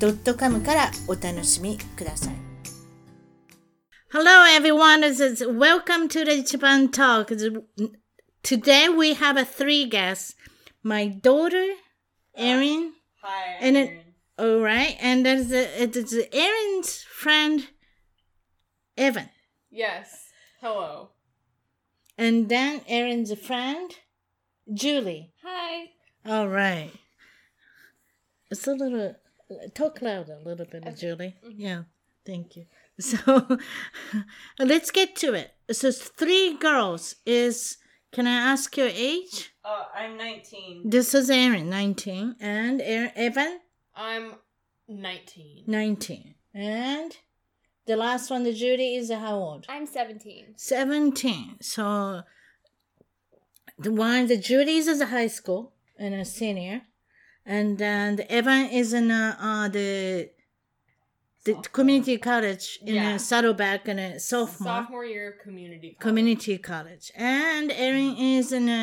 .com からお楽しみください Hello everyone, this is welcome to the Ichiban Talk. Today we have a three guests. My daughter, Erin. Hi, And Erin. it- All right, and there's a, it's Erin's friend, Evan, yes. Hello. and then Erin's friend, Julie. Hi. All right. It's a little talk loud a little bit, Julie. Yeah, thank you. So let's get to it. So three girls is. Can I ask your age? Uh, I'm 19. This is Erin, nineteen, and Erin, Evan, I'm 19. nineteen, and the last one, the Judy, is how old? I'm 17. 17. So the one, the Judy's is a high school and a senior. And then the Evan is in uh, uh, the the Sophomore. community college in Yeah. a Saddleback and a sophomore, Sophomore year of community college. community college. And Erin is in a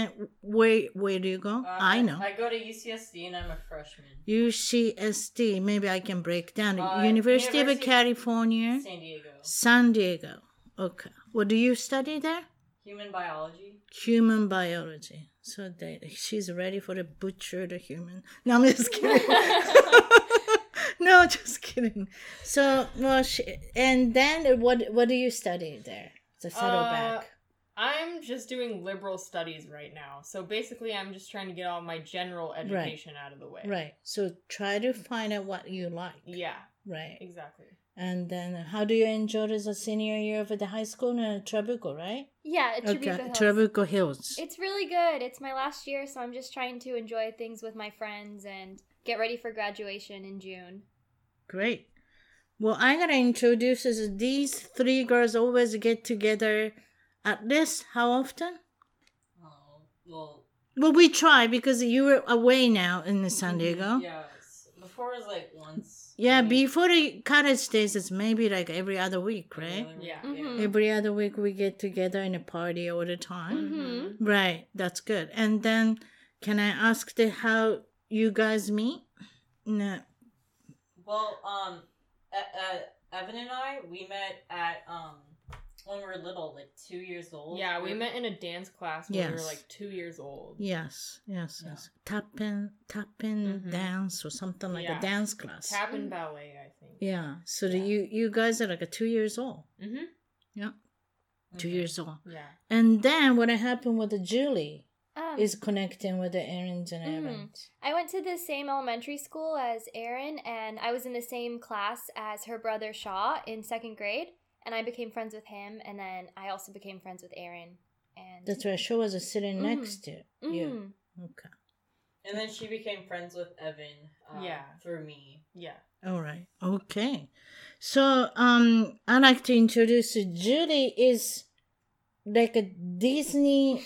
where where do you go? Uh, I know. I go to UCSD and I'm a freshman. UCSD. Maybe I can break down. Uh, University, of California, San Diego. San Diego. Okay. What do you study there? Human biology. human biology. So they, she's ready for the butcher the human. No, I'm just kidding. no, just kidding. So, well, she, and then what? What do you study there? The saddleback. Uh, I'm just doing liberal studies right now. So basically, I'm just trying to get all my general education out of the way. right. So try to find out what you like. Yeah, Right. exactly. And then uh, how do you enjoy this a senior year of the high school in uh, Trabuco, right? Yeah, at Trabuco Hills. Trabuco Hills. It's really good. It's my last year, so I'm just trying to enjoy things with my friends and get ready for graduation in June. Great. Well, I'm gonna introduce is these three girls always get together at least how often? Oh, well. Well, we try because you were away now in San mhm, Diego. Yeah. it's- Before it was like once. Yeah, a week. before the college days, it's maybe like every other week, right? Yeah. Mhm. Every other week we get together in a party all the time. Mm-hmm. Right, that's good. And then, can I ask the how you guys meet? No. Well, um, uh, uh, Evan and I, we met at um when we were little, like two years old. Yeah, we We're- met in a dance class when we were like two years old. Yes, yes, Yeah. yes. Tapping, tapping Mhm. dance or something like Yeah. a dance class. Tap and ballet, I think. Yeah. So the, Yeah. you you guys are like a two years old. Mm-hmm. Yeah, 2 Mhm. years old. Yeah. And then what happened with the Julie Um, is connecting with the Erin's and Mhm. Evans. I went to the same elementary school as Erin, and I was in the same class as her brother Shaw in second grade, and I became friends with him, and then I also became friends with Erin. And That's why she was sitting Mhm. next to you. Mhm. Okay. And then she became friends with Evan. Uh, Yeah. Through me. Yeah. All right. Okay. So um I like to introduce you. Julie is like a Disney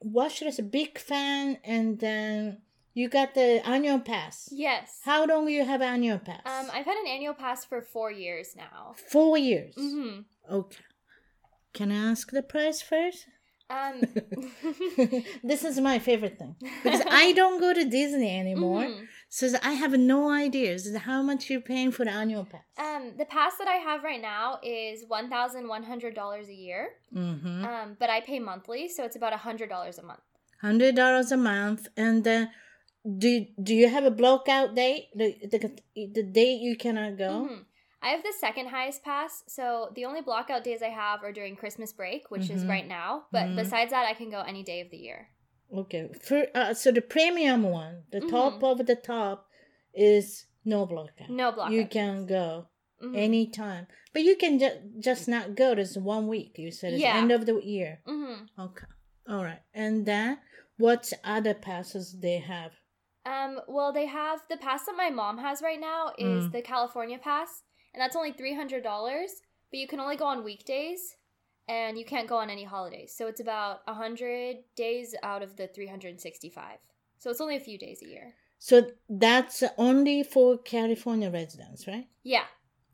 what should I say big fan and then you got the annual pass. yes. How long you have annual pass? Um, I've had an annual pass for four years now. Four years. Mm-hmm. Okay. Can I ask the price first? Um, this is my favorite thing because I don't go to Disney anymore, mhm. so I have no idea is how much you're paying for the annual pass. Um, the pass that I have right now is one thousand one hundred dollars a year. mm-hmm. Um, but I pay monthly, so it's about a hundred dollars a month. Hundred dollars a month, and then do do you have a block-out date? The the, the date you cannot go. Mhm. I have the second highest pass, so the only blockout days I have are during Christmas break, which is Mhm. right now. But Mhm. besides that, I can go any day of the year. Okay, for uh, so the premium one, the top Mhm. of the top, is no block-out. No blockout. You can go Mhm. anytime, but you can ju- just not go. There's one week. You said it's Yeah. end of the year. Mhm. Okay, all right, and then what other passes they have? Um, well, they have the pass that my mom has right now is Mm. the California pass, and that's only three hundred dollars. But you can only go on weekdays, and you can't go on any holidays. So it's about hundred days out of the three hundred and sixty-five. So it's only a few days a year. So that's only for California residents, right? Yeah,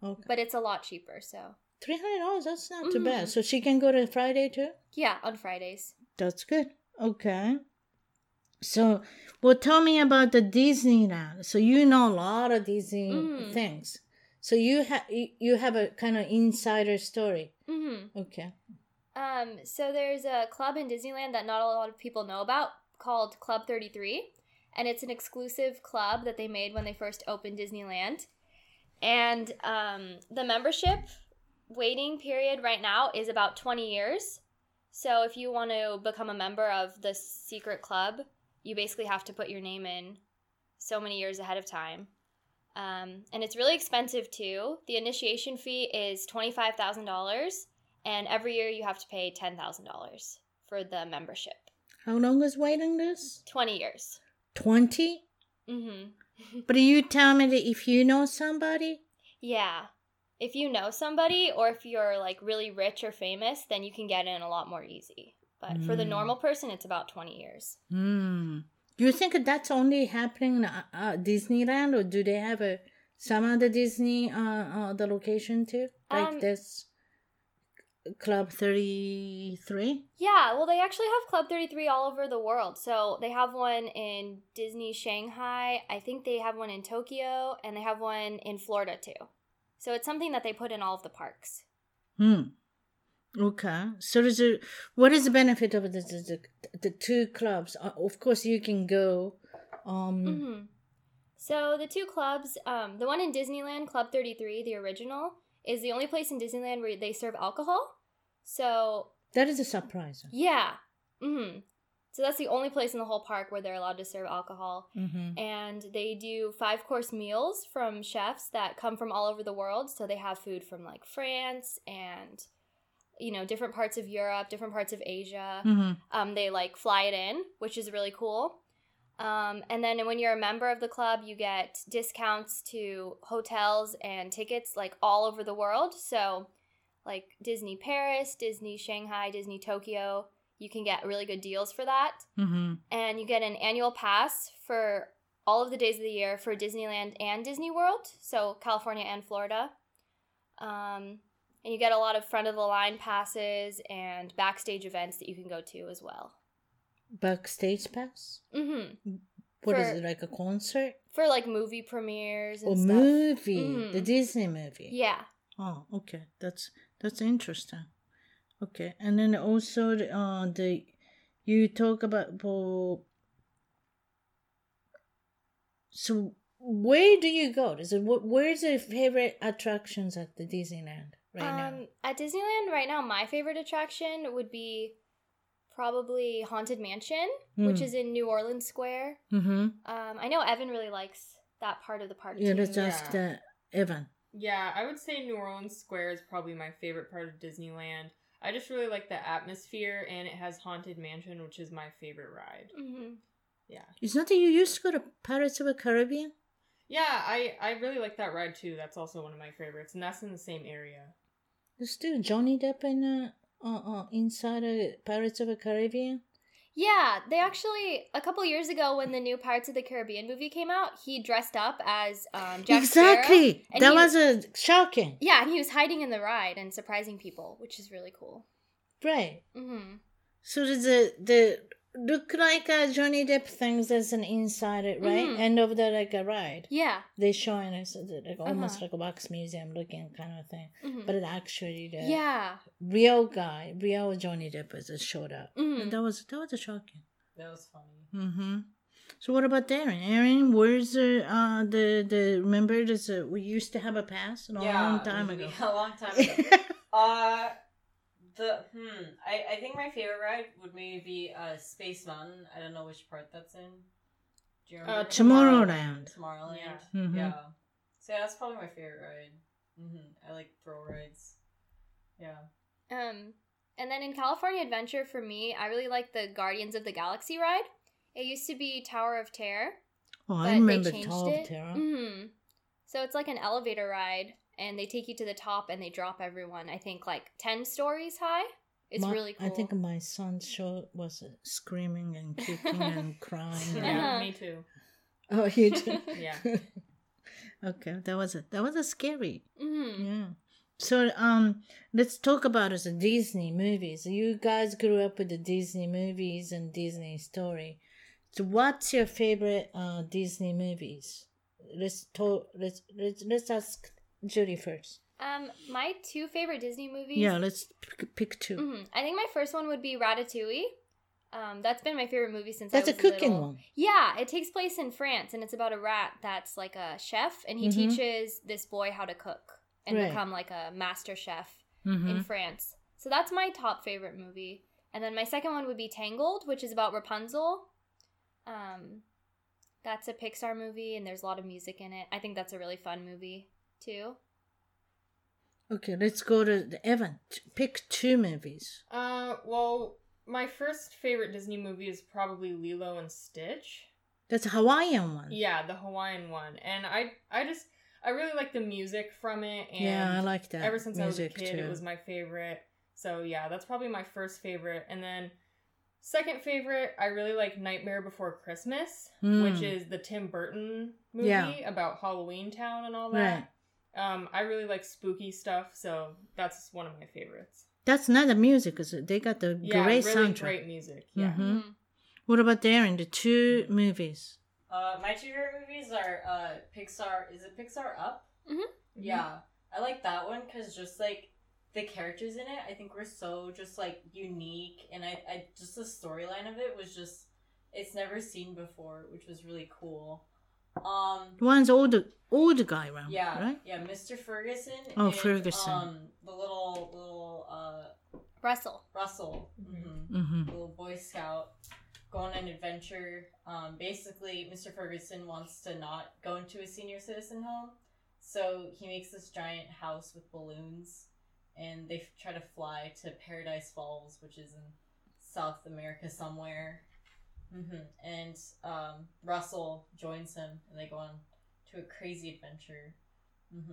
Okay. but it's a lot cheaper. So Three hundred dollars. That's not too Mhm. bad. So she can go to Friday too. yeah, on Fridays. That's good. Okay. So, well, tell me about the Disneyland. So you know a lot of Disney Mhm. things. So you have you have a kind of insider story. Mm-hmm. Okay. Um, so there's a club in Disneyland that not a lot of people know about called Club 33, and it's an exclusive club that they made when they first opened Disneyland. And um, the membership waiting period right now is about 20 years. So if you want to become a member of the secret club, you basically have to put your name in so many years ahead of time. Um, and it's really expensive too. The initiation fee is $25,000 and every year you have to pay $10,000 for the membership. How long is waiting this? 20 years. Twenty. Mm-hmm. But you tell me that if you know somebody, Yeah. If you know somebody or if you're like really rich or famous, then you can get in a lot more easy. But for the Mm. normal person, it's about 20 years. hmm, do you think that's only happening in uh, uh, Disneyland, or do they have a some other Disney uh, uh the location too, like Um, this Club Thirty Three? Yeah, well, they actually have Club 33 all over the world. So they have one in Disney Shanghai. I think they have one in Tokyo, and they have one in Florida too. So it's something that they put in all of the parks. Hmm. Okay. So there's a what is the benefit of the the, the, two clubs? Uh, of course, you can go. Um. hmm So the two clubs, um, the one in Disneyland, Club 33, the original, is the only place in Disneyland where they serve alcohol. So That is a surprise. yeah, hmm so that's the only place in the whole park where they're allowed to serve alcohol. Mm-hmm. And they do five course meals from chefs that come from all over the world. So they have food from like France and you know different parts of Europe, different parts of Asia. Mm-hmm. Um, they like fly it in, which is really cool. Um, and then when you're a member of the club, you get discounts to hotels and tickets like all over the world. So, like Disney Paris, Disney Shanghai, Disney Tokyo, you can get really good deals for that. Mm-hmm. And you get an annual pass for all of the days of the year for Disneyland and Disney World, so California and Florida. Um, and you get a lot of front of the line passes and backstage events that you can go to as well. Backstage pass. hmm What is For- it like a concert For like movie premieres and stuff. movie? Mhm. The Disney movie. Yeah. Oh, okay. That's that's interesting. Okay, and then also the, uh the you talk about well, so where do you go? Is it wh- where's your favorite attractions at the Disneyland right now? um, at Disneyland right now, my favorite attraction would be probably Haunted Mansion, which Hmm. is in New Orleans Square. Mm-hmm. Um, I know Evan really likes that part of the park Yeah, too. let's ask Yeah. the Evan. Yeah, I would say New Orleans Square is probably my favorite part of Disneyland. I just really like the atmosphere, and it has Haunted Mansion, which is my favorite ride. hmm Yeah, It's not that you used to go to Pirates of the Caribbean. yeah, I I really like that ride too. That's also one of my favorites, and that's in the same area. There's still Johnny Depp in uh, uh, uh inside of Pirates of the Caribbean. Yeah, they actually a couple years ago when the new Pirates of the Caribbean movie came out, he dressed up as um, Jack exactly. and That he- was a shocking. Yeah, and he was hiding in the ride and surprising people, which is really cool. Right. Mm-hmm. So a the look like a Johnny Depp things as an inside it, right? Mhm. End of the like a ride. Yeah. They showing us like almost Uh-huh. like a wax museum looking kind of thing. mhm. But it actually the yeah. real guy, real Johnny Depp is just showed up. Mhm. And that was that was a shocking. That was funny. Mm-hmm. So what about Darren? Erin, where's the uh the the remember this uh, we used to have a pass a long time we- ago. A long time ago. uh, the hmm. I I think my favorite ride would maybe be uh Space Mountain. I don't know which part that's in. Do you remember? Uh, Tomorrowland. Tomorrowland. Yeah. Mhm. Yeah. So yeah, that's probably my favorite ride. Mm-hmm. I like thrill rides. Yeah. Um, and then in California Adventure, for me, I really like the Guardians of the Galaxy ride. It used to be Tower of Terror. Oh, but I remember they changed Tower of it. Terror. hmm So it's like an elevator ride, and they take you to the top and they drop everyone. I think like ten stories high. It's My- really cool. I think my son's show was uh, screaming and kicking and crying. Yeah, Uh-huh. me too. Oh, you too. Yeah. okay, that was a that was a scary. hmm Yeah. So um, let's talk about the Disney movies. You guys grew up with the Disney movies and Disney story. So what's your favorite uh Disney movies? Let's talk. Let's let's let's ask Judy first. Um, my two favorite Disney movies. Yeah, let's pick, pick 2 Mhm. I think my first one would be Ratatouille. Um, that's been my favorite movie since That's I a was a cooking little. one. Yeah, it takes place in France, and it's about a rat that's like a chef, and he Mhm. teaches this boy how to cook and Right. become like a master chef Mm-hmm. in France. So that's my top favorite movie. And then my second one would be Tangled, which is about Rapunzel. Um, that's a Pixar movie, and there's a lot of music in it. I think that's a really fun movie too. Okay, let's go to the Evan. Pick two movies. Uh, well, my first favorite Disney movie is probably Lilo and Stitch. That's a Hawaiian one. Yeah, the Hawaiian one, and I, I just, I really like the music from it, and Yeah, I like that. ever since I was a kid, too. it was my favorite. So yeah, that's probably my first favorite, and then second favorite, I really like Nightmare Before Christmas, Mm. which is the Tim Burton movie Yeah. about Halloween Town and all that. Um, I really like spooky stuff, so that's one of my favorites. That's not the music, is it? They got the Yeah, great really soundtrack. great music. Yeah. Mhm. Mhm. What about Darren? The two movies. Uh, my two favorite movies are uh, Pixar. Is it Pixar Up? Mhm. Yeah, I like that one because just like the characters in it, I think were so just like unique, and I, I just the storyline of it was just it's never seen before, which was really cool. Um, One's old, old guy around. yeah, Right. yeah, Mr. Ferguson. Oh, and, Ferguson. Um, the little little uh Russell. Russell. Mhm. hmm Mm-hmm. little Boy Scout, go on an adventure. Um, basically, Mr. Ferguson wants to not go into a senior citizen home, so he makes this giant house with balloons, and they f- try to fly to Paradise Falls, which is in South America somewhere. Hmm And um, Russell joins him, and they go on to a crazy adventure. hmm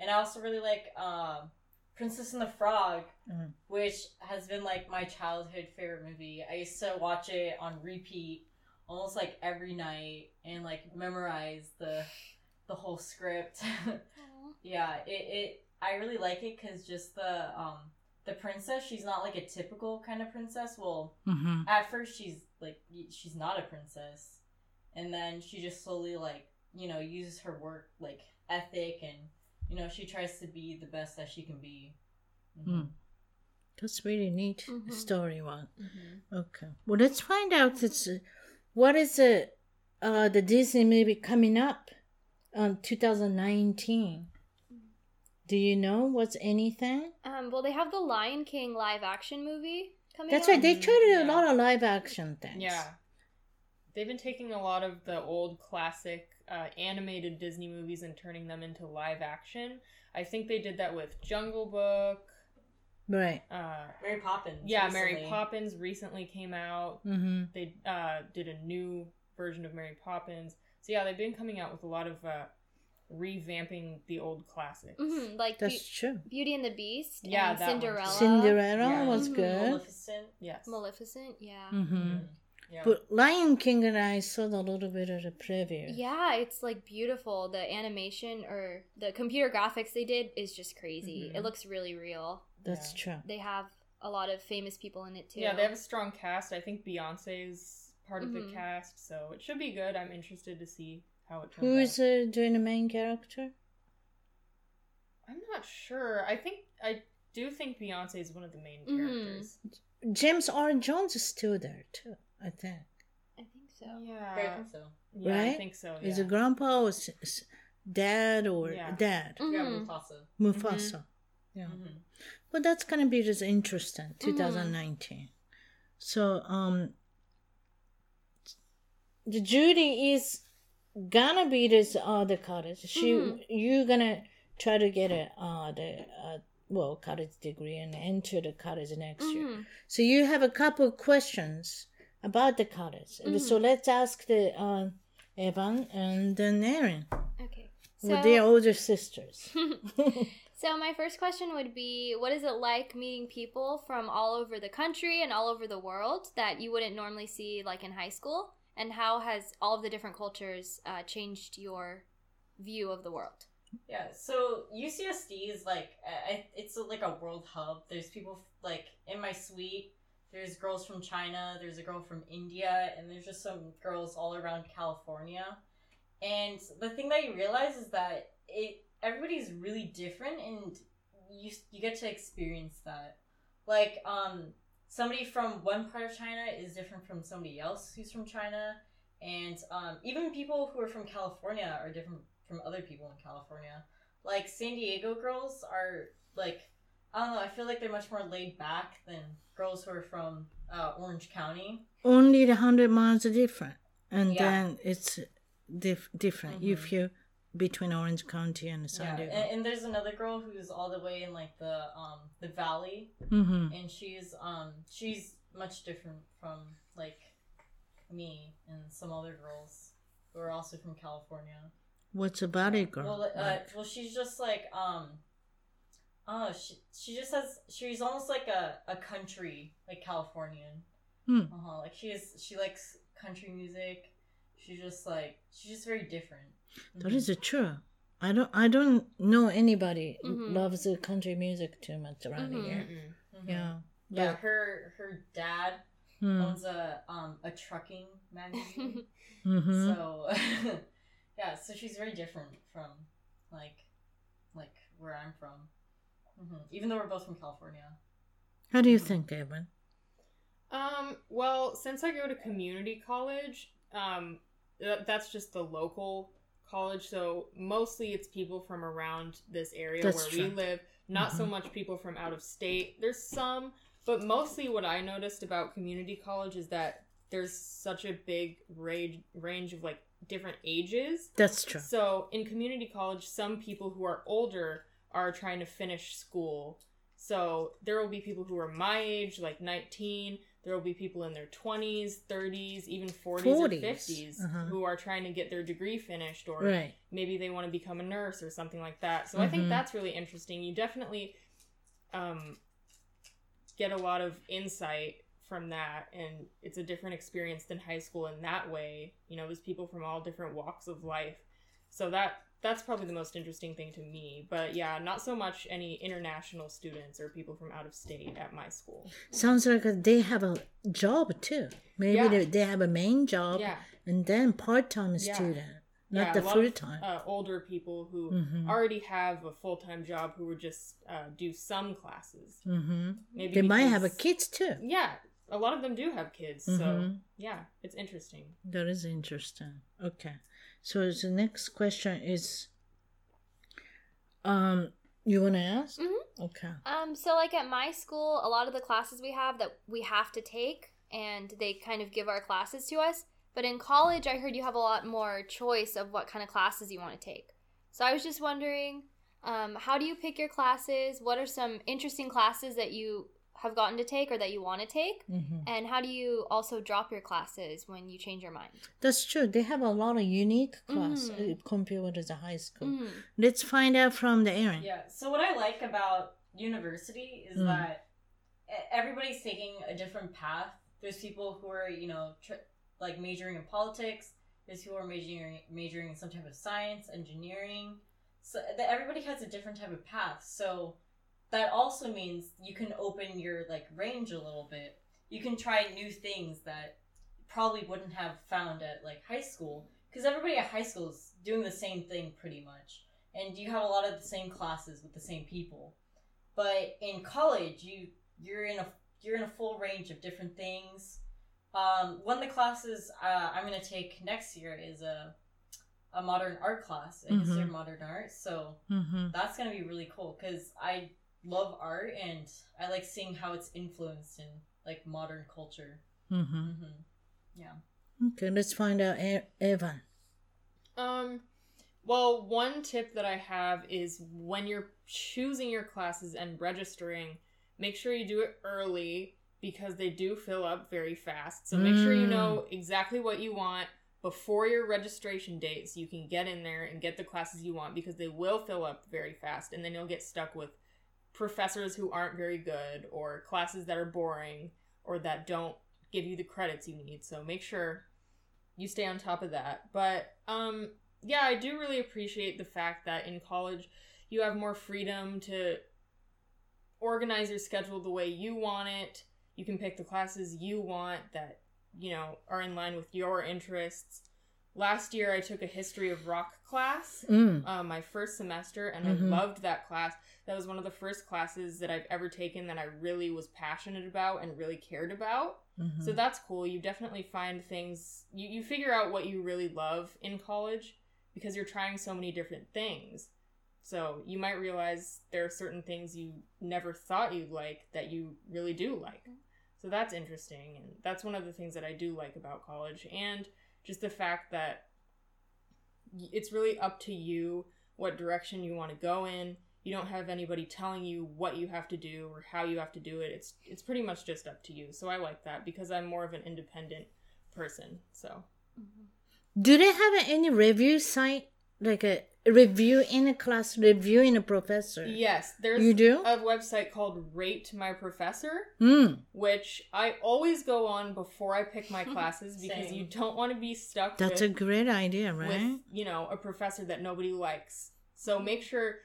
And I also really like um, Princess and the Frog, Mhm. which has been like my childhood favorite movie. I used to watch it on repeat almost like every night and like memorize the the whole script. yeah, it, it I really like it because just the um the princess she's not like a typical kind of princess. Well, Mm-hmm. at first she's like she's not a princess, and then she just slowly like you know uses her work like ethic and you know she tries to be the best that she can be. Mhm. Mm. That's really neat Mhm. story one. Mhm. Okay. Well, let's find out. It's, uh, what is the uh, the Disney movie coming up on 2019? Do you know what's anything? Um, well, they have the Lion King live action movie coming. That's out. right. They try to do a lot of live action things. Yeah. They've been taking a lot of the old classic uh, animated Disney movies and turning them into live action. I think they did that with Jungle Book. Right. Uh, Mary Poppins. yeah, Mary. Poppins recently came out. Mm-hmm. They uh, did a new version of Mary Poppins. So yeah, they've been coming out with a lot of uh, revamping the old classics. Mhm, like Be- That's true. Beauty and the Beast. Yeah, and that one. Cinderella. Cinderella Yeah. was Mhm. good. Maleficent. Yes. Maleficent. Yeah. Mm-hmm. Mhm. Yeah. But Lion King and I saw a little bit of the preview. Yeah, it's like beautiful. The animation or the computer graphics they did is just crazy. Mhm. It looks really real. That's Yeah. true. They have a lot of famous people in it too. Yeah, they have a strong cast. I think Beyonce is part of the cast, so it should be good. I'm interested to see how it turns Who is out. uh, doing the main character? I'm not sure. I think I do think Beyonce is one of the main Mhm. characters. James Earl Jones is still there too. I think. I think so. Yeah, I think so. yeah, I think so. Is yeah. it grandpa or s- s- dad or Yeah. dad? Yeah, Mhm. Mufasa. Mufasa. Yeah. Mhm. But that's gonna be just interesting. 2019. So um, the Judy is gonna be this other college. She Mhm. you gonna try to get a uh the uh well college degree and enter the college next year. Mhm. So you have a couple of questions about the college. Mhm. So let's ask the uh, Evan and then Erin. Okay. So, older sisters. so my first question would be what is it like meeting people from all over the country and all over the world that you wouldn't normally see like in high school? And how has all of the different cultures uh, changed your view of the world? Yeah, so UCSD is like I, it's like a world hub. There's people like in my suite. There's girls from China. There's a girl from India, and there's just some girls all around California. And the thing that you realize is that it everybody's really different, and you you get to experience that. Like um, somebody from one part of China is different from somebody else who's from China, and um, even people who are from California are different from other people in California. Like San Diego girls are like I don't know. I feel like they're much more laid back than girls who are from uh, Orange County. Only the hundred miles are different, and Yeah. then it's dif- different Mhm. if you between Orange County and San Yeah, Diego. and, and there's another girl who's all the way in like the um the valley, hmm and she's um she's much different from like me and some other girls who are also from California. What's about it, girl? Well, uh, like? well, she's just like um. Oh, she she just has. She's almost like a, a country like Californian. Hmm. Uh huh. Like she is. She likes country music. She's just like she's just very different. That is a true. I don't. I don't know anybody Mhm. loves the country music too much around here. Mhm. Yeah. Yeah. But- Her her dad Hmm. owns a um a trucking magazine. So yeah. So she's very different from like like where I'm from. hmm Even though we're both from California. How do you think, Evan? Um, well, since I go to community college, um, th- that's just the local college, so mostly it's people from around this area That's where true. we live. Not so Mhm. much people from out of state. There's some, but mostly what I noticed about community college is that there's such a big range range of like different ages. That's true. So in community college, some people who are older are trying to finish school. So there will be people who are my age, like 19. There will be people in their 20s, 30s, even 40s, 40s, or 50s uh-huh. who are trying to get their degree finished or Right. maybe they want to become a nurse or something like that. So I think Mhm. that's really interesting. You definitely um, get a lot of insight from that, and it's a different experience than high school in that way. You know, there's people from all different walks of life, so that that's probably the most interesting thing to me. But yeah, not so much any international students or people from out of state at my school. Sounds like they have a job too. Maybe Yeah. they, they have a main job Yeah, and then part time student, yeah, not the full time. Uh, older people who Mhm. already have a full time job who would just uh, do some classes. hmm Maybe They might have a kids too. Yeah, a lot of them do have kids, so Mhm. yeah, it's interesting. That is interesting. Okay. So the next question is um you wanna ask? Mhm. Okay. Um, so like at my school, a lot of the classes we have that we have to take, and they kind of give our classes to us. But in college, I heard you have a lot more choice of what kind of classes you want to take. So I was just wondering, um, how do you pick your classes? What are some interesting classes that you have gotten to take or that you want to take? hmm And how do you also drop your classes when you change your mind? That's true. They have a lot of unique class Mhm. uh, compared with the high school. Mhm. Let's find out from the Erin. Yeah. So what I like about university is Mm. that e- everybody's taking a different path. There's people who are, you know, tr- like majoring in politics. There's people who are majoring majoring in some type of science, engineering. So that everybody has a different type of path. So that also means you can open your like range a little bit. You can try new things that probably wouldn't have found at like high school because everybody at high school is doing the same thing pretty much and you have a lot of the same classes with the same people. But in college, you you're in a you're in a full range of different things. Um, one of the classes uh, I'm going to take next year is a a modern art class, a history of modern art. So hmm that's going to be really cool because I love art and I like seeing how it's influenced in like modern culture. hmm hmm Yeah. Okay, let's find out Evan. Um, well, one tip that I have is when you're choosing your classes and registering, make sure you do it early because they do fill up very fast. So make sure you Mm. know exactly what you want before your registration date so you can get in there and get the classes you want because they will fill up very fast and then you'll get stuck with professors who aren't very good or classes that are boring or that don't give you the credits you need. So make sure you stay on top of that. But um yeah, I do really appreciate the fact that in college you have more freedom to organize your schedule the way you want it. You can pick the classes you want that, you know, are in line with your interests. Last year I took a history of rock class, Mm. uh, my first semester, and Mhm. I loved that class. That was one of the first classes that I've ever taken that I really was passionate about and really cared about. Mhm. So that's cool. You definitely find things, you, you figure out what you really love in college because you're trying so many different things. So you might realize there are certain things you never thought you'd like that you really do like. So that's interesting. And that's one of the things that I do like about college. And just the fact that it's really up to you what direction you want to go in. You don't have anybody telling you what you have to do or how you have to do it. It's it's pretty much just up to you. So I like that because I'm more of an independent person. So Do they have any review site? Like a review in a class, review in a professor? yes, there's You do? a website called Rate My Professor, Mm. which I always go on before I pick my classes because you don't want to be stuck That's a great idea, right? with you know a professor that nobody likes. So make sure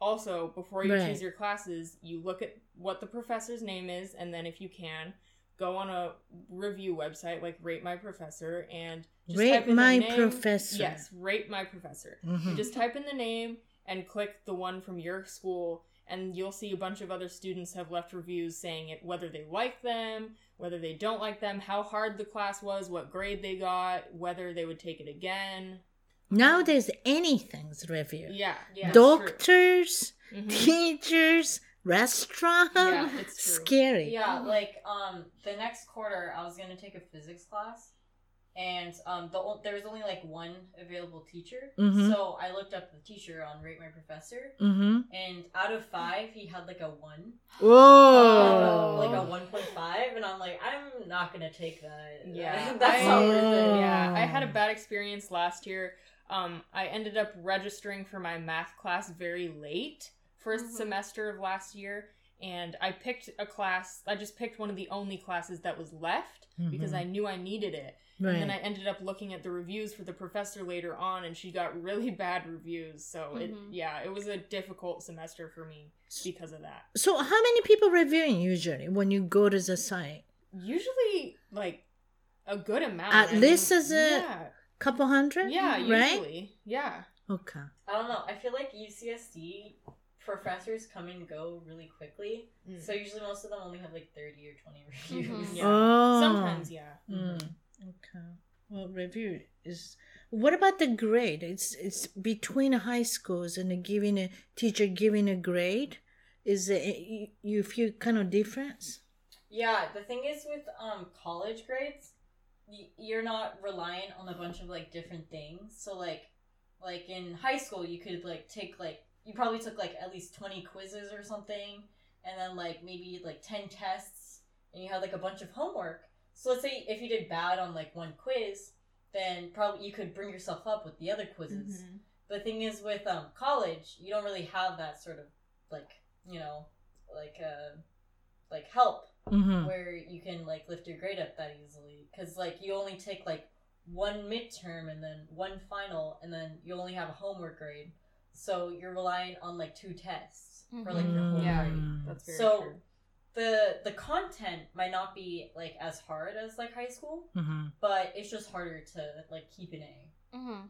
also before you Right. choose your classes, you look at what the professor's name is, and then if you can, go on a review website like Rate My Professor and just Rate type in My. Professor. Yes, Rate My Professor. You Mhm. just type in the name and click the one from your school and you'll see a bunch of other students have left reviews saying it whether they like them whether they don't like them how hard the class was what grade they got whether they would take it again Now there's anything's review. yeah Yeah. Doctors, Mhm. teachers, restaurant. Yeah, it's true. Scary. Yeah, like um, the next quarter I was gonna take a physics class, and um, the o- there was only like one available teacher. Mhm. So I looked up the teacher on Rate My Professor, Mm-hmm. and out of five, he had like a one, Whoa. like a one point five, and I'm like, I'm not gonna take that. Yeah, that's I- not worth it. yeah i had a bad experience last year um, i ended up registering for my math class very late 1st Mhm. semester of last year and i picked a class i just picked one of the only classes that was left because Mhm. i knew i needed it Right. and then i ended up looking at the reviews for the professor later on and she got really bad reviews so it Mhm. yeah it was a difficult semester for me because of that so, how many people reviewing usually when you go to the site? usually like a good amount At I least mean, as a- yeah Couple hundred? Yeah, Right? usually. Yeah. Okay. I don't know. I feel like UCSD professors come and go really quickly. Mm. So usually most of them only have like 30 or 20 reviews. Mhm. Yeah. Oh. Sometimes, yeah. Mm. Okay. Well, review is. What about the grade? It's it's between high schools and giving a teacher giving a grade. Is it you, you feel kind of difference? Yeah, the thing is with um college grades, you're not reliant on a bunch of like different things. So like like in high school, you could like take like you probably took like at least 20 quizzes or something and then like maybe like 10 tests and you had like a bunch of homework. So let's say if you did bad on like one quiz, then probably you could bring yourself up with the other quizzes. Mhm. The thing is with um college, you don't really have that sort of like, you know, like uh like help Mm-hmm. where you can like lift your grade up that easily because like you only take like one midterm and then one final and then you only have a homework grade so you're relying on like two tests for like your whole Yeah. grade That's very So- true. the the content might not be like as hard as like high school Mm-hmm. but it's just harder to like keep an a Mm-hmm.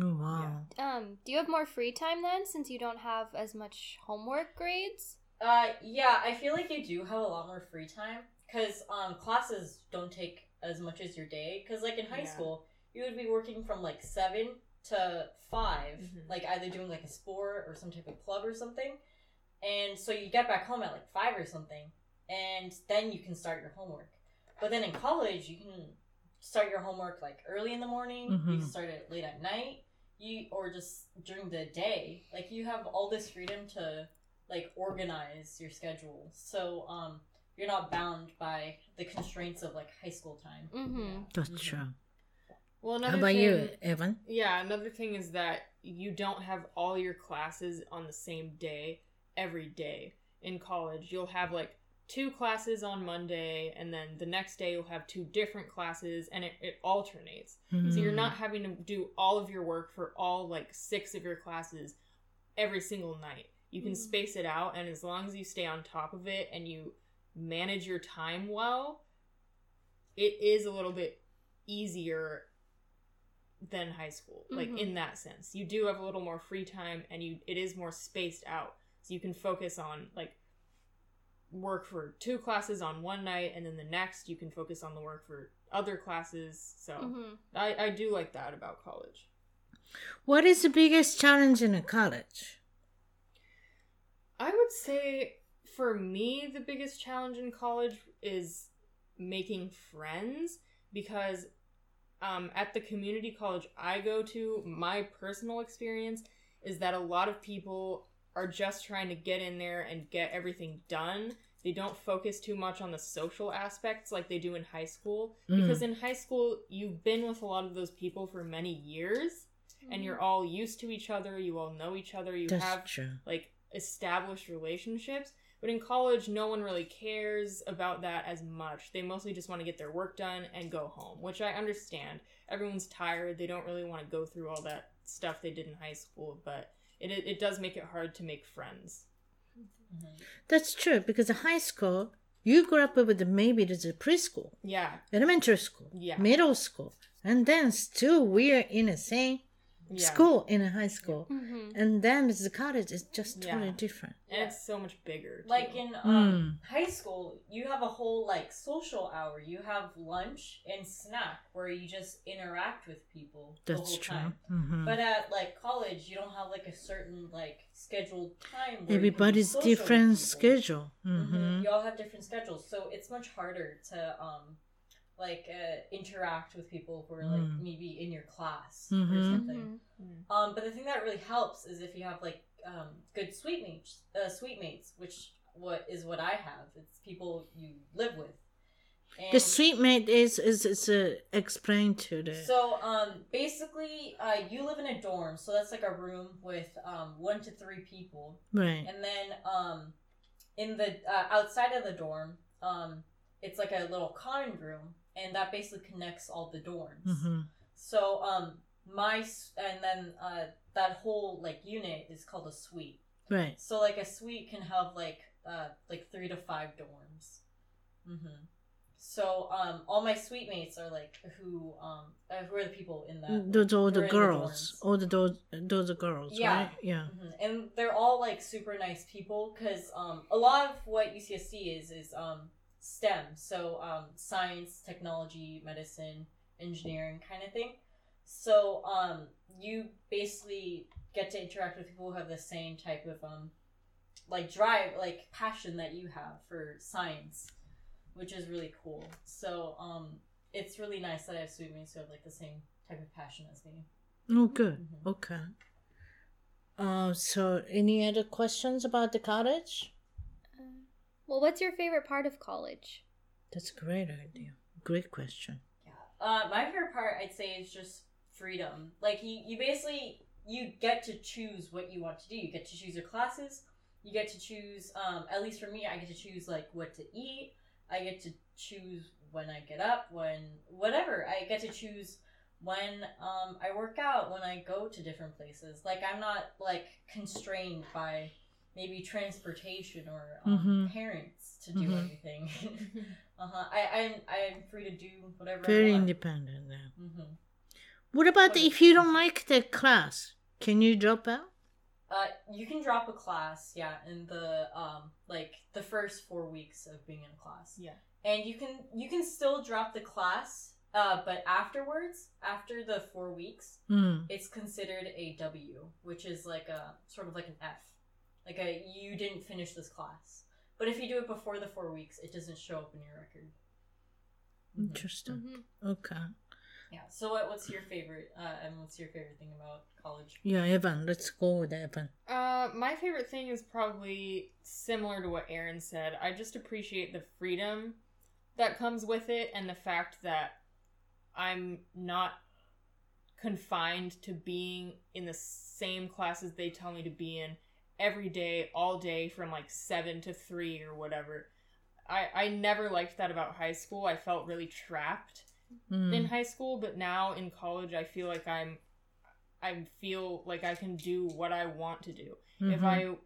Oh wow. Um, do you have more free time then, since you don't have as much homework grades? Uh, yeah, I feel like you do have a lot more free time because um classes don't take as much as your day. Because like in high Yeah. school, you would be working from like seven to 5 Mhm. like either doing like a sport or some type of club or something. And so you get back home at like five or something, and then you can start your homework. But then in college, you can start your homework like early in the morning. You Mhm. can start it late at night. You or just during the day. Like you have all this freedom to like organize your schedule. So um, you're not bound by the constraints of like high school time. Mm-hmm. That's Mhm. true. Well, How another about thing, you, Evan? Yeah, another thing is that you don't have all your classes on the same day every day in college. You'll have like two classes on Monday, and then the next day you'll have two different classes, and it, it alternates. So you're Hmm. not having to do all of your work for all like six of your classes every single night. You can Mhm. space it out, and as long as you stay on top of it and you manage your time well, it is a little bit easier than high school. Like Mhm. in that sense, you do have a little more free time, and you it is more spaced out, so you can focus on like work for two classes on one night, and then the next you can focus on the work for other classes. So. hmm I, I do like that about college. What is the biggest challenge in a college? I would say for me, the biggest challenge in college is making friends because um, at the community college I go to, my personal experience is that a lot of people are just trying to get in there and get everything done. They don't focus too much on the social aspects like they do in high school. Mm. Because in high school, you've been with a lot of those people for many years and you're all used to each other, you all know each other, you That's have true. like established relationships. But in college, no one really cares about that as much. They mostly just want to get their work done and go home, which I understand. Everyone's tired. They don't really want to go through all that stuff they did in high school, but it, it, does make it hard to make friends. Mm-hmm. That's true because in high school, you grew up with maybe there's a preschool, Yeah. elementary school, Yeah. middle school, and then still we're in the same Yeah. school in a high school, hmm and then the college is just totally Yeah. different. And it's so much bigger. too. Like in um, high school, you have a whole like social hour. You have lunch and snack where you just interact with people the That's whole true. time. Mhm. But at like college, you don't have like a certain like scheduled time. where you can be Everybody's different people. schedule. Mhm. hmm You all have different schedules, so it's much harder to um like uh, interact with people who are like Mm. maybe in your class Mhm. or something. Mm. Um, but the thing that really helps is if you have like um, good sweet mates, uh, sweet mates, which what is what I have. It's people you live with. And The sweet mate is is is uh, explained to the So um, basically, uh, you live in a dorm, so that's like a room with um, one to three people, right. and then um, in the uh, outside of the dorm, um, it's like a little common room, and that basically connects all the dorms. hmm So um my and then uh that whole like unit is called a suite. Right. So like a suite can have like uh like 3 to 5 dorms. Mm-hmm. So um all my suite mates are like who um uh, who are the people in that Those all the girls. dorms. all the those those are girls, Yeah. right? Yeah. Mhm. And they're all like super nice people because um, a lot of what UCSD is is um, STEM, so um, science, technology, medicine, engineering kind of thing. So um, you basically get to interact with people who have the same type of um, like drive, like passion that you have for science, which is really cool. So um, it's really nice that I have students who have like the same type of passion as me. Oh, good. Mhm. Okay. Uh, so any other questions about the college? Well, what's your favorite part of college? That's a great idea. Great question. Yeah. Uh, my favorite part, I'd say, is just freedom. Like you, you basically you get to choose what you want to do. You get to choose your classes. You get to choose. Um, at least for me, I get to choose like what to eat. I get to choose when I get up. When whatever. I get to choose when um, I work out. When I go to different places. Like I'm not like constrained by maybe transportation or um, Mhm. parents to do Mhm. anything. Uh-huh. I, I'm I'm free to do whatever Very I want. independent now. hmm What about What- if you don't like the class? Can you drop out? Uh, you can drop a class, yeah, in the um like the first four weeks of being in a class, Yeah. and you can you can still drop the class, uh, but afterwards, after the four weeks, Mm. it's considered a W, which is like a sort of like an F, like a you didn't finish this class. But if you do it before the four weeks, it doesn't show up in your record. Mhm. Interesting. Mm-hmm. Okay. Yeah. So what, what's your favorite? Uh, and what's your favorite thing about college? Yeah, Evan. Let's go with Evan. Uh, my favorite thing is probably similar to what Erin said. I just appreciate the freedom that comes with it and the fact that I'm not confined to being in the same classes they tell me to be in every day, all day from like seven to three or whatever. I, I never liked that about high school. I felt really trapped Mm. in high school, but now in college I feel like I'm I feel like I can do what I want to do. If Mhm. I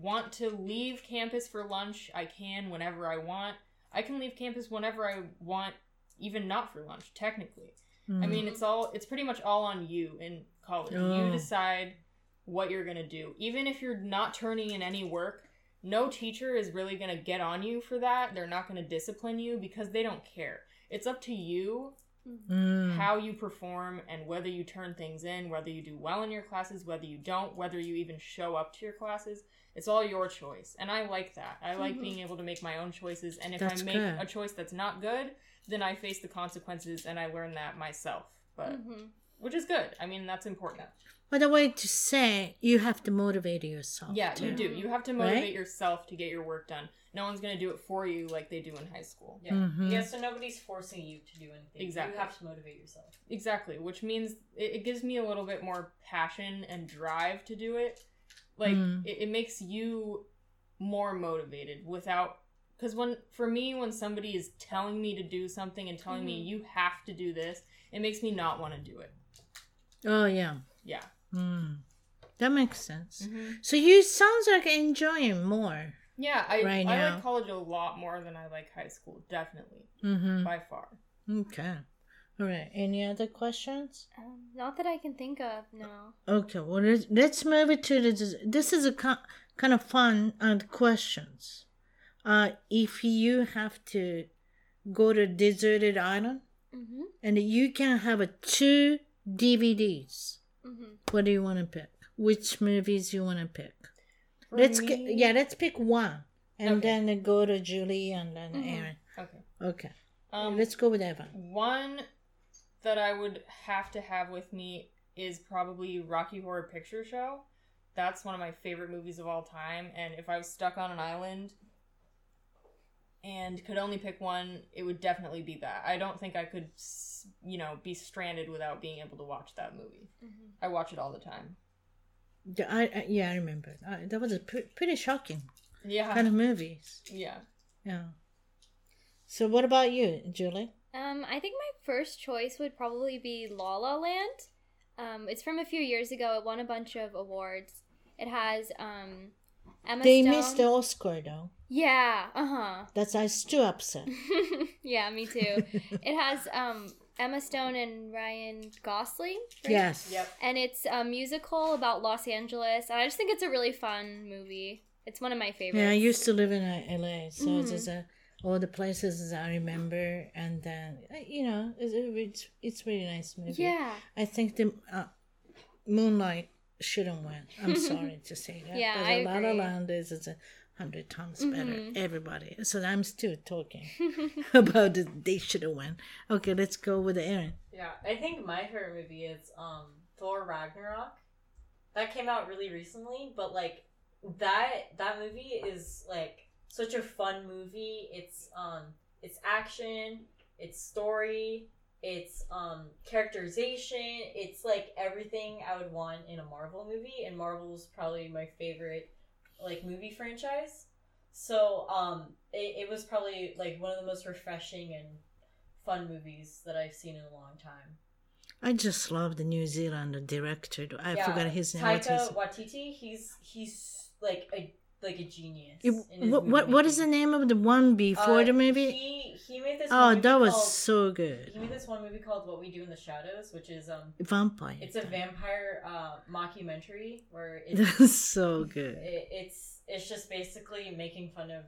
want to leave campus for lunch, I can whenever I want. I can leave campus whenever I want, even not for lunch, technically. I Mm. mean, it's all it's pretty much all on you in college. Oh. You decide what you're going to do. Even if you're not turning in any work, no teacher is really going to get on you for that. They're not going to discipline you because they don't care. It's up to you Mm. how you perform and whether you turn things in, whether you do well in your classes, whether you don't, whether you even show up to your classes. It's all your choice. And I like that. I like Mhm. being able to make my own choices. And if That's I make good. a choice that's not good, then I face the consequences and I learn that myself. But hmm which is good. I mean, that's important. By the way, to say you have to motivate yourself. Yeah, too. you do. You have to motivate Right? yourself to get your work done. No one's going to do it for you like they do in high school. Yeah. Mhm. Yeah, so nobody's forcing you to do anything. Exactly. You have to motivate yourself. Exactly, which means it, it gives me a little bit more passion and drive to do it. Like Mm. it, it makes you more motivated without because when for me when somebody is telling me to do something and telling me Mhm. you have to do this, it makes me not want to do it. Oh yeah. Yeah. Mm. That makes sense. Mm-hmm. So you sounds like enjoying more. Yeah, I Right I now. like college a lot more than I like high school, definitely Mm-hmm. by far. Okay. All right. Any other questions? Um, not that I can think of. No. Okay. Well, let's, let's move it to the. This is a ki- kind of fun uh, questions. Uh, if you have to go to a deserted island Mm-hmm. and you can have a two DVDs, Mm-hmm. what do you want to pick? Which movies you want to pick? For let's me- get yeah. Let's pick one, and Okay. then go to Julie and then Mhm. Erin. Okay. Okay. Um, let's go with Evan. One that I would have to have with me is probably Rocky Horror Picture Show. That's one of my favorite movies of all time, and if I was stuck on an island and could only pick one, it would definitely be that. I don't think I could, you know, be stranded without being able to watch that movie. Mm-hmm. I watch it all the time. Yeah, I, I yeah I remember uh, that was a pre- pretty shocking Yeah. kind of movies. yeah. Yeah. So what about you, Julie? Um, I think my first choice would probably be La La Land. Um, it's from a few years ago. It won a bunch of awards. It has um, Emma they Stone. missed the Oscar though. Yeah. Uh huh. That's I still upset. yeah, me too. it has um, Emma Stone and Ryan Gosling. right? yes. Yep. And it's a musical about Los Angeles. And I just think it's a really fun movie. It's one of my favorites. Yeah, I used to live in uh, LA, so Mhm. there's a all the places I remember, and then uh, you know it's it's, it's really nice movie. Yeah. I think the uh, Moonlight shouldn't win. I'm sorry to say that. Yeah, but I La La agree. Land is, is a hundred times better. Mhm. Everybody. So I'm still talking about the, they should have won. Okay, let's go with Erin. Yeah, I think my favorite movie is um Thor Ragnarok. That came out really recently, but like that that movie is like such a fun movie. It's um it's action, it's story, it's um characterization, it's like everything I would want in a Marvel movie and Marvel's probably my favorite like movie franchise. So um it, it was probably like one of the most refreshing and fun movies that I've seen in a long time. I just love the New Zealand director. I Yeah, forgot his name. Taika Waititi. He's he's like a like a genius. You- what, what what is the name of the one before Uh, the movie? He he made this. oh, one movie that was called- so good. He made this one movie called What We Do in the Shadows, which is um, Vampire. it's a vampire uh mockumentary where it's That's so good. it, it's it's just basically making fun of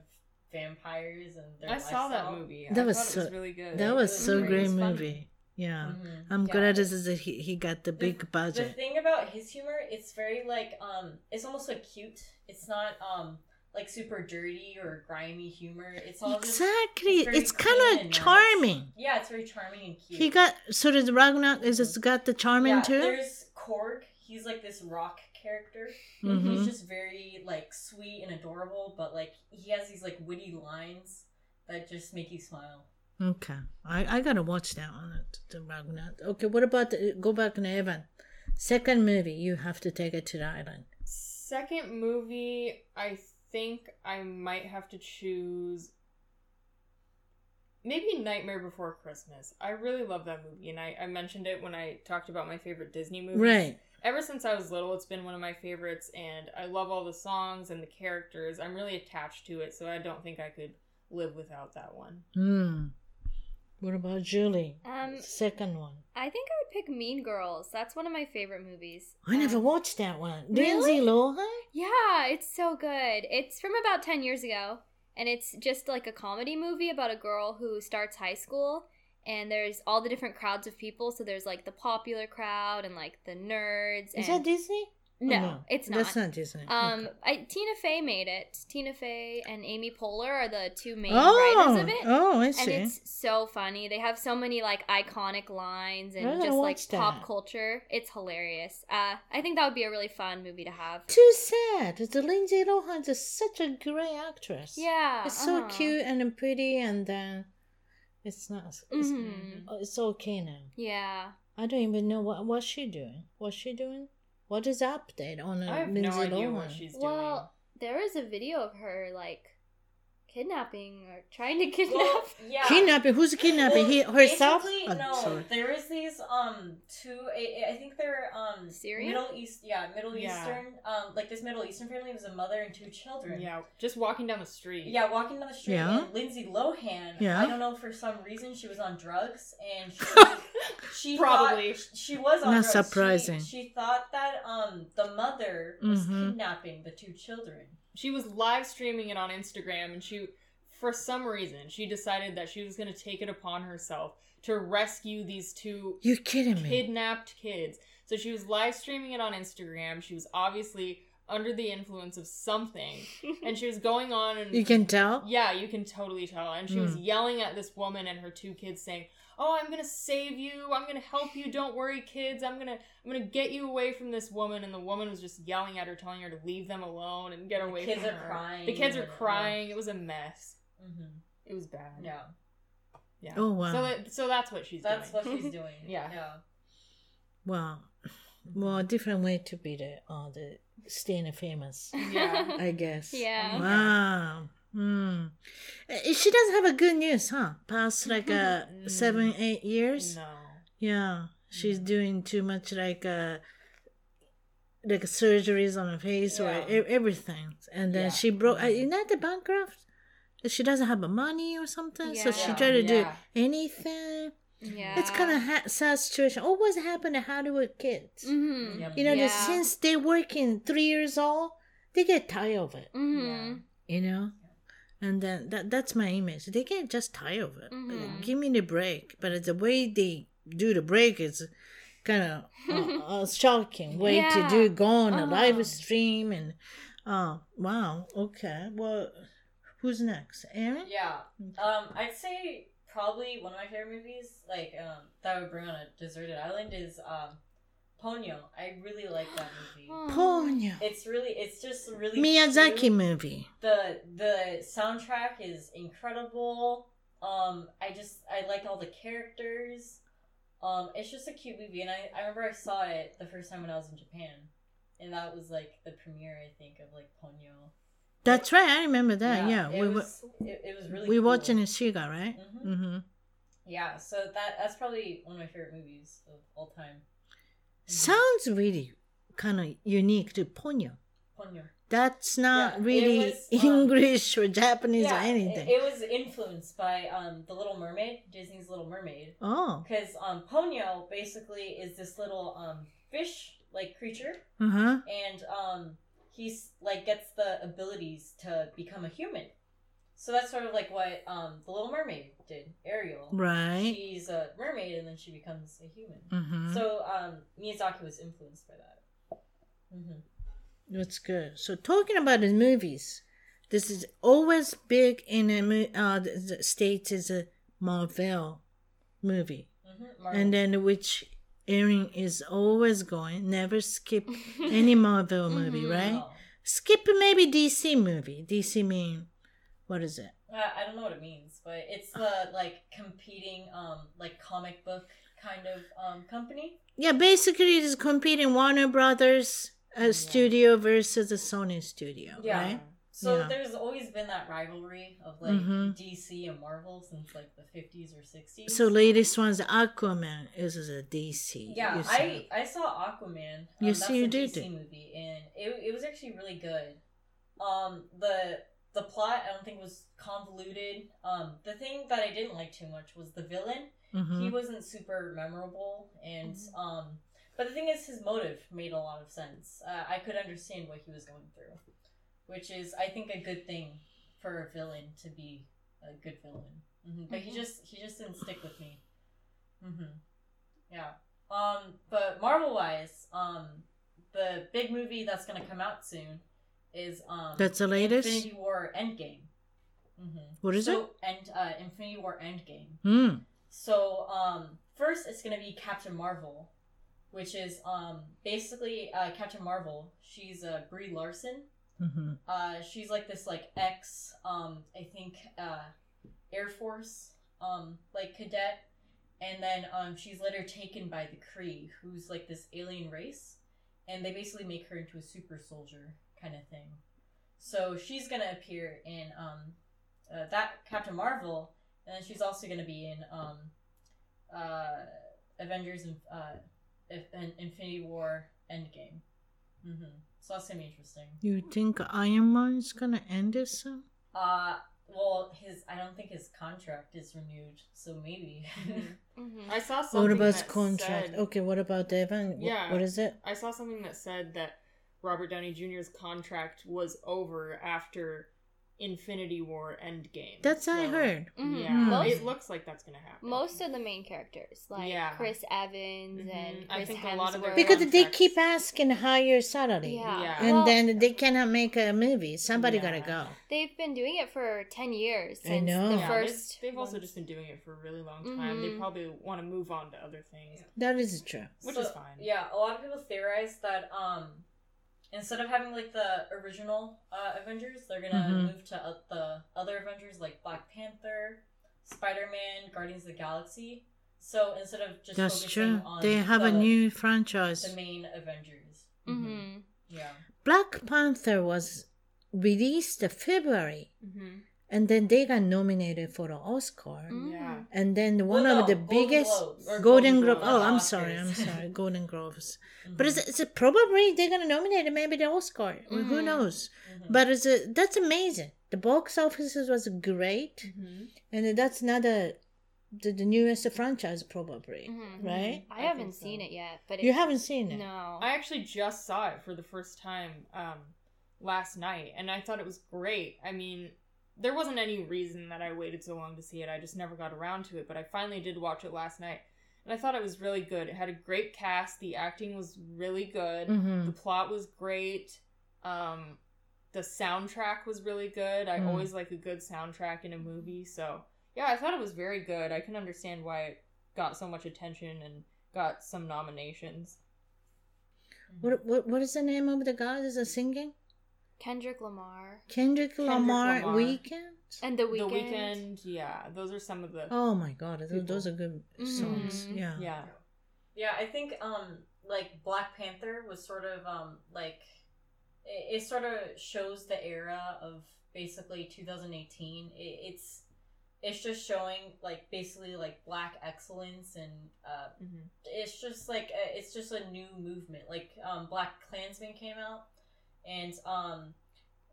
vampires and their I saw that movie. That I was thought it so- was really good. That was was so great. great funny. movie. Yeah. Mhm. I'm Yeah. glad this is that he, he got the big budget. The thing about his humor, it's very like um, it's almost like cute. It's not um like super dirty or grimy humor. It's all just Exactly. it's It's kind of nice. charming. yeah, it's very charming and cute. He got so of Ragnar. Is it's got the charming yeah, too. There's Korg. He's like this rock character. Mhm. He's just very like sweet and adorable, but like he has these like witty lines that just make you smile. Okay, I, I gotta watch that one. The Ragnar. Okay, what about the, go back to Evan? Second movie, you have to take it to the island. Second movie, I think I might have to choose maybe Nightmare Before Christmas. I really love that movie, and I, I mentioned it when I talked about my favorite Disney movies. Right. Ever since I was little, it's been one of my favorites, and I love all the songs and the characters. I'm really attached to it, so I don't think I could live without that one. Hmm. What about Julie? Um, Second one. I think I would pick Mean Girls. That's one of my favorite movies. I never Um, watched that one. Really? Lindsay Lohan? Yeah, it's so good. It's from about 10 years ago, and it's just like a comedy movie about a girl who starts high school, and there's all the different crowds of people. So there's like the popular crowd and like the nerds. Is and... that Disney? No, Oh, no. it's not. That's not Disney. Um, Okay. I, Tina Fey made it. Tina Fey and Amy Poehler are the two main oh, writers of it. oh, I see. and it's so funny. They have so many like iconic lines and just like watch pop culture. It's hilarious. Uh, I think that would be a really fun movie to have. Too sad. The Lindsay Lohan is such a great actress. Yeah, It's so uh-huh. cute and pretty, and then it's not. It's, Mhm. oh, it's okay now. Yeah. I don't even know what what's she doing. What's she doing? What is the update on uh, I have Lindsay no idea Lohan? what she's doing. Well, there is a video of her like kidnapping or trying to kidnap. Well, yeah. Kidnapping? Who's kidnapping? Well, he herself? basically, Oh, no, sorry. there is these um two. I, I think they're um Syrian? Middle East. Yeah, Middle Yeah. Eastern. Um, like this Middle Eastern family was a mother and two children. yeah, just walking down the street. Yeah, walking down the street, Yeah. and Lindsay Lohan. Yeah. I don't know for some reason she was on drugs, and she she Probably. thought, she was on Not drugs. surprising. She, she thought that um the mother was Mhm. kidnapping the two children. She was live streaming it on Instagram and she for some reason she decided that she was going to take it upon herself to rescue these two You're kidding me. kidnapped kids. So she was live streaming it on Instagram. She was obviously under the influence of something and she was going on and You can tell? yeah, you can totally tell. And she was hmm. yelling at this woman and her two kids saying, "Oh, I'm going to save you. I'm going to help you. Don't worry, kids. I'm going to I'm going to get you away from this woman." And the woman was just yelling at her telling her to leave them alone and get The away kids from are her. crying The kids are crying. It was a mess. Mm-hmm. It was bad. Yeah, Yeah. Oh, wow. So that, so that's what she's that's doing. what she's doing. Yeah. yeah. Wow. Well, a different way to be the uh, the staying famous, Yeah. I guess. Yeah. Wow. Hmm. Uh, She doesn't have a good news, huh? Past like uh, Mm. seven, eight years. No. Yeah, she's Mm. doing too much like uh like surgeries on her face or Yeah. e- everything, and then Yeah. she broke. Uh, isn't that the bankrupt? She doesn't have the money or something, so she Yeah. tried to do anything. yeah. It's kind of ha- sad situation. Always happen to Hollywood kids. hmm Yep. You know, Yeah. since they're working three years old, they get tired of it. hmm You know, and then that that's my image. They get just tired of it. Mhm. Give me the break. But the way they do the break is kind of uh, a shocking way to do go on a Uh-huh. live stream and oh wow okay well who's next Erin Yeah. Um, I'd say probably one of my favorite movies, like um, that would bring on a deserted island, is um, Ponyo. I really like that movie. Ponyo It's really, it's just really Miyazaki cute. movie The the soundtrack is incredible. Um, I just I like all the characters. Um, it's just a cute movie, and I, I remember I saw it the first time when I was in Japan, and that was like the premiere I think of like Ponyo. that's right I remember that yeah, it we was it, it was really we cool. watching in Shiga right Mhm. mm-hmm. Yeah, so that that's probably one of my favorite movies of all time. Sounds really kind of unique to Ponyo. Ponyo. that's not Yeah, really was, um, English or Japanese or anything. It, it was influenced by um the Little Mermaid, Disney's Little Mermaid, oh. Because um Ponyo basically is this little um fish like creature, uh-huh. And um he's like gets the abilities to become a human. So that's sort of like what um the Little Mermaid did, Ariel. right She's a mermaid and then she becomes a human. mm-hmm. So um Miyazaki was influenced by that. hmm That's good. So talking about the movies, this is always big in the, mo- uh, the, states is a Marvel movie, hmm and then which Erin is always going, never skip any Marvel movie, Mhm. right? Skip maybe DC movie. DC mean What is it? Uh, I don't know what it means, but it's the like competing um like comic book kind of um company. Yeah, basically it's competing Warner Brothers uh, Yeah. studio versus the Sony studio, Yeah. right? So Yeah. there's always been that rivalry of like Mhm. DC and Marvel since like the 50s or 60s. So latest one's Aquaman is a DC. Yeah. I I saw Aquaman. Um, Yes, that's you did. DC movie, and it, it was actually really good. Um, the the plot I don't think was convoluted. Um, the thing that I didn't like too much was the villain. Mhm. He wasn't super memorable, and Mm-hmm. um, but the thing is, his motive made a lot of sense. Uh, I could understand what he was going through, which is I think a good thing for a villain to be a good villain. hmm But he Mhm. just he just didn't stick with me. hmm Yeah. Um, but Marvel wise, um, the big movie that's gonna come out soon is um That's the latest? Infinity War Endgame. hmm What is so, And uh, Infinity War Endgame. Hmm. So um, first it's gonna be Captain Marvel, which is um basically uh, Captain Marvel. She's uh, Brie Larson. hmm Uh, she's like this like ex um I think uh Air Force um like cadet, and then um she's later taken by the Kree, who's like this alien race, and they basically make her into a super soldier kind of thing. So she's gonna appear in um uh, that Captain Marvel, and then she's also gonna be in um uh Avengers and uh If- in Infinity War Endgame. Mm-hmm. So that's gonna be interesting. You think Iron Man is gonna end it soon? Uh, well, his I don't think his contract is renewed, so maybe. Mhm. I saw something What about that contract? said- Okay, what about the event? Yeah. what is it? I saw something that said that Robert Downey Jr.'s contract was over after Infinity War Endgame. That's what I So, heard. Mhm. Yeah, Most- it looks like that's gonna happen. Most of the main characters, like Yeah. Chris Evans Mhm. and I Chris think a lot of their Hemsworth. Because they keep asking higher salary. yeah, Yeah. And Well, then they cannot make a movie. Somebody Yeah. gotta go. they've been doing it for ten years I know. the Yeah, first. they've, they've also just been doing it for a really long time. They Mhm. probably want to move on to other things, That is true. which So, is fine. Yeah, a lot of people theorize that um, instead of having like the original uh, Avengers, they're gonna Mhm. move to uh, the other Avengers like Black Panther, Spider Man, Guardians of the Galaxy. So instead of just That's focusing true. on They have the, a new franchise. the main Avengers. hmm Yeah. Black Panther was released in February, hmm and then they got nominated for an Oscar. Mhm. Yeah. And then one Well, of the no, Golden biggest Globes. Golden Golden Globe. Globes. Oh, I'm Oscars. sorry. I'm sorry. Golden Globes. Mhm. But is it, is it probably they're gonna nominate it maybe the Oscar? Who Mhm. knows? Mhm. But it's a, that's amazing. The box offices was great, hmm and that's not a the, the newest franchise probably, Mhm. right? I I haven't think so. seen it yet, but You it- haven't seen it. No. I actually just saw it for the first time um, last night, and I thought it was great. I mean, there wasn't any reason that I waited so long to see it. I just never got around to it, but I finally did watch it last night, and I thought it was really good. It had a great cast. The acting was really good. hmm The plot was great. Um, the soundtrack was really good. I Mm. always like a good soundtrack in a movie, so yeah, I thought it was very good. I can understand why it got so much attention and got some nominations. What, what what is the name of the guy that's singing? Kendrick Lamar Kendrick Lamar, Lamar. Weeknd. and The Weeknd. The Weeknd, yeah, those are some of the Oh my God, those, People. those are good songs. Mhm. Yeah. yeah. Yeah, I think um like Black Panther was sort of um like it, it sort of shows the era of basically 2018. It, it's it's just showing like basically like black excellence and uh hmm it's just like a, it's just a new movement. Like um Black Klansman came out and um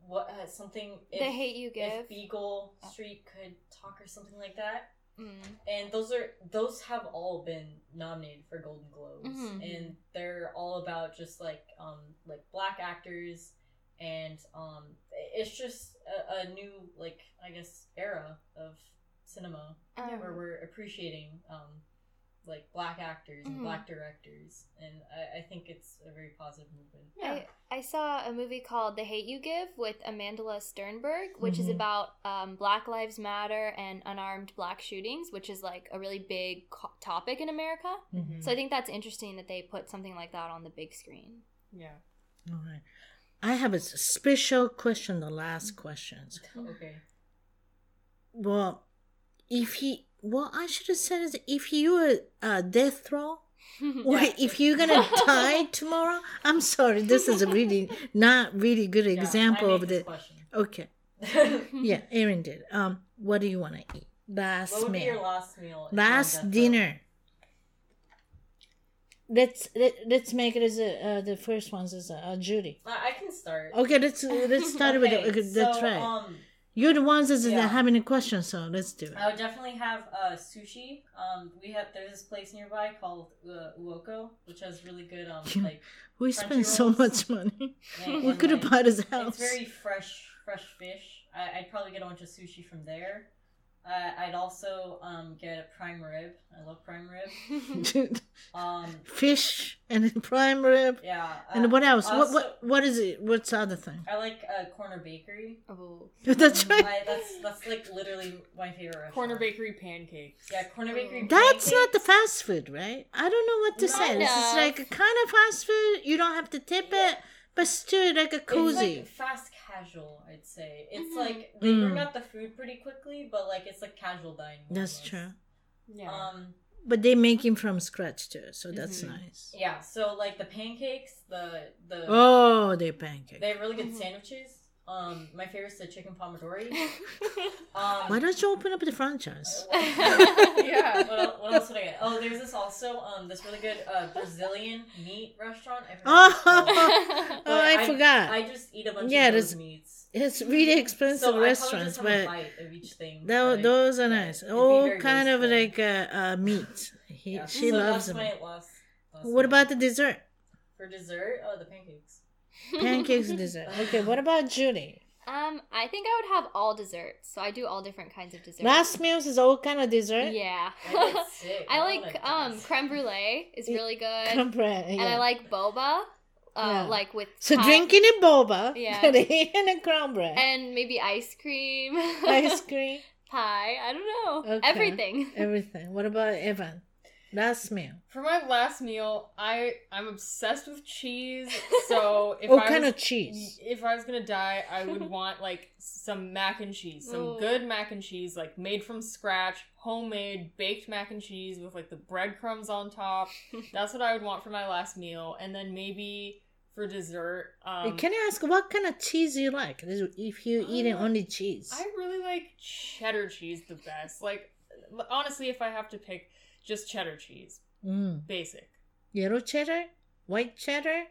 what uh, something The Hate You Give. if Beale Street could talk or something like that Mm. and those are those have all been nominated for golden globes Mhm. and they're all about just like um like black actors and um it's just a, a new like i guess era of cinema Um, where we're appreciating um like black actors and Mhm. black directors and I, I think it's a very positive movement yeah. I, I saw a movie called The Hate You Give with amanda Stenberg, which is Mhm. about um, Black Lives Matter and unarmed black shootings, which is like a really big co- topic in America. Mhm. So I think that's interesting that they put something like that on the big screen. Yeah. All right. I have a special question. The last questions. okay well, if he, well, I should have said is if you were uh, death row, or if you're gonna die tomorrow. I'm sorry, this is a really not really good Yeah, example I of the. question. Okay, yeah, Erin did. Um, what do you want to eat? Last what would be your meal, last meal? if you're on death last row? dinner. Let's let, let's make it as a, uh, the first ones as a, uh, Judy. I can start. Okay, let's let's start with Okay, it. Okay, that's so, right. Um, You're the ones that's yeah. having a question, so let's do it. I would definitely have uh, sushi. Um, we have there's this place nearby called uh, Uoko, which has really good um like We spend so much money. and- We could have like, bought his house. It's very fresh, fresh fish. I, I'd probably get a bunch of sushi from there. Uh, I'd also um, get a prime rib. I love prime rib. Um, Fish and then prime rib. yeah. uh, And what else? also- what what what is it? What's the other thing? I like uh, Corner Bakery. oh. That's right. I, that's that's like literally my favorite restaurant. Corner bakery pancakes. Yeah, Corner Bakery. That's not the fast food, right? I don't know what to Not say. This is like a kind of fast food. You don't have to tip it, but still like a It's cozy. like fast casual, I'd say. It's Mhm. like they bring Mm. out the food pretty quickly, but like it's like casual dining. That's almost. true. Yeah. Um, But they make him from scratch too, so that's Mhm. nice. yeah. So like the pancakes, the the Oh, they pancake. they have really good Mhm. sandwiches. Um, my favorite is the chicken pomodori. Um, Why don't you open up the franchise? Yeah. What, what else would I get? Oh, there's this also um this really good uh Brazilian meat restaurant. I forgot what it's called. Oh, oh, I, forgot. I just eat a bunch Yeah, of there's those meats. it's really expensive so restaurants, I but a bite of each thing. tho- but- those are nice. it'd All very kind of wasteful. like uh, uh, meat. He, Yeah, she so loves that's them. last, last What meal. about the dessert? for dessert? Oh, the pancakes. Pancakes and dessert. Okay, what about Judy? Um, I think I would have all desserts. So I do all different kinds of desserts. Last meals is all kind of dessert. Yeah. I. I like like um creme brulee is really good, Come bread, and. I like boba, uh, Yeah. like with so pie- drinking a boba, Yeah. and eating a crumb bread, and maybe ice cream, ice cream, pie. I don't know Okay. everything. everything. What about Evan? Last meal. For my last meal, I I'm obsessed with cheese. So if what I kind was, of cheese? If I was gonna die, I would want like some mac and cheese, some Ooh. good mac and cheese, like made from scratch, homemade, baked mac and cheese with like the breadcrumbs on top. That's what I would want for my last meal, and then maybe for dessert, um, Can I ask what kind of cheese you like? If you eating Uh, only cheese, I really like cheddar cheese the best. Like honestly, if I have to pick, just cheddar cheese, mm. basic, yellow cheddar, white cheddar,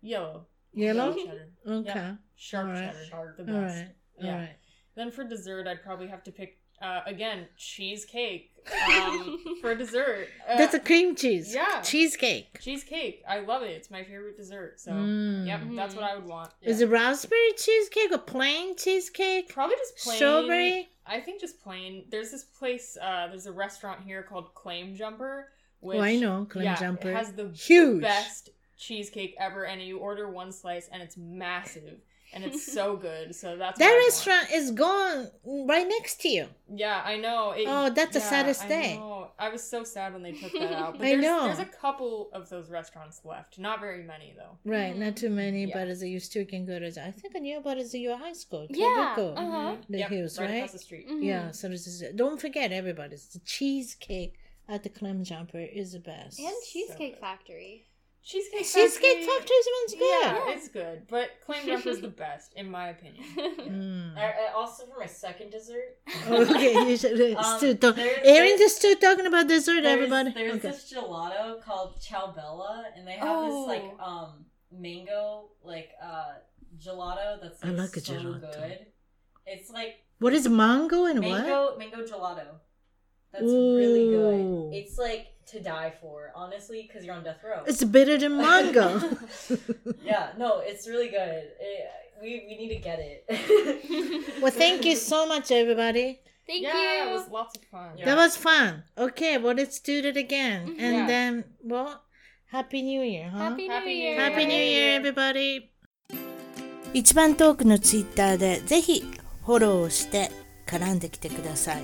yellow, yellow. cheddar, Okay, sharp Alright. cheddar, Sharp. the best. right, Yeah. all right. Then for dessert, I'd probably have to pick uh, again cheesecake um, for dessert. Uh, That's a cream cheese. yeah. cheesecake. cheesecake. I love it. It's my favorite dessert. So Mm. yep, that's what I would want. Is Yeah. it raspberry cheesecake or plain cheesecake? probably just plain Strawberry? I think just plain. There's this place. Uh, there's a restaurant here called Claim Jumper. Which, oh, I know, Clem yeah, Jumper. It has the Huge. best cheesecake ever, and you order one slice, and it's massive, and it's so good. So that's That what I want. restaurant is gone right next to you. Yeah, I know. It- Oh, that's the yeah, saddest I day. know. I was so sad when they took that out. But I there's, know. There's a couple of those restaurants left. Not very many though. Right, not too many, Yeah. but as I you still can go to. I think I knew about it as your high school, Yeah, Kebuko. uh-huh. The Yep, hills, right, right? across the street. Mhm. Yeah, so this is don't forget everybody. The cheesecake at the Claim Jumper is the best. And Cheesecake good. Factory. Cheesecake Cheesecake Factory. Factory's one's good. Yeah, it's good, but Claim Jumper's the best in my opinion. Mm. I, I also for my second dessert. okay, you should Um, still talk. there's- Erin just still talking about dessert, There's, everybody. there's okay. this gelato called Ciao Bella, and they have Oh. this like um mango like uh gelato that's I like, like a gelato. good. It's like What is mango and what? mango mango gelato. That's really good. It's like to die for, honestly, because you're on death row. It's better than mango. yeah, no, it's really good. It, we we need to get it. well, thank you so much, everybody. Thank yeah, you. it was lots of fun. Yeah. That was fun. Okay, well, let's do that again. And Yeah. then, well, Happy New Year, huh? Happy New Happy New Year. Year. Happy New Year, everybody. 一番トークのツイッターでぜひフォローをして絡んできてください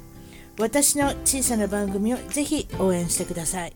私の小さな番組をぜひ応援してください。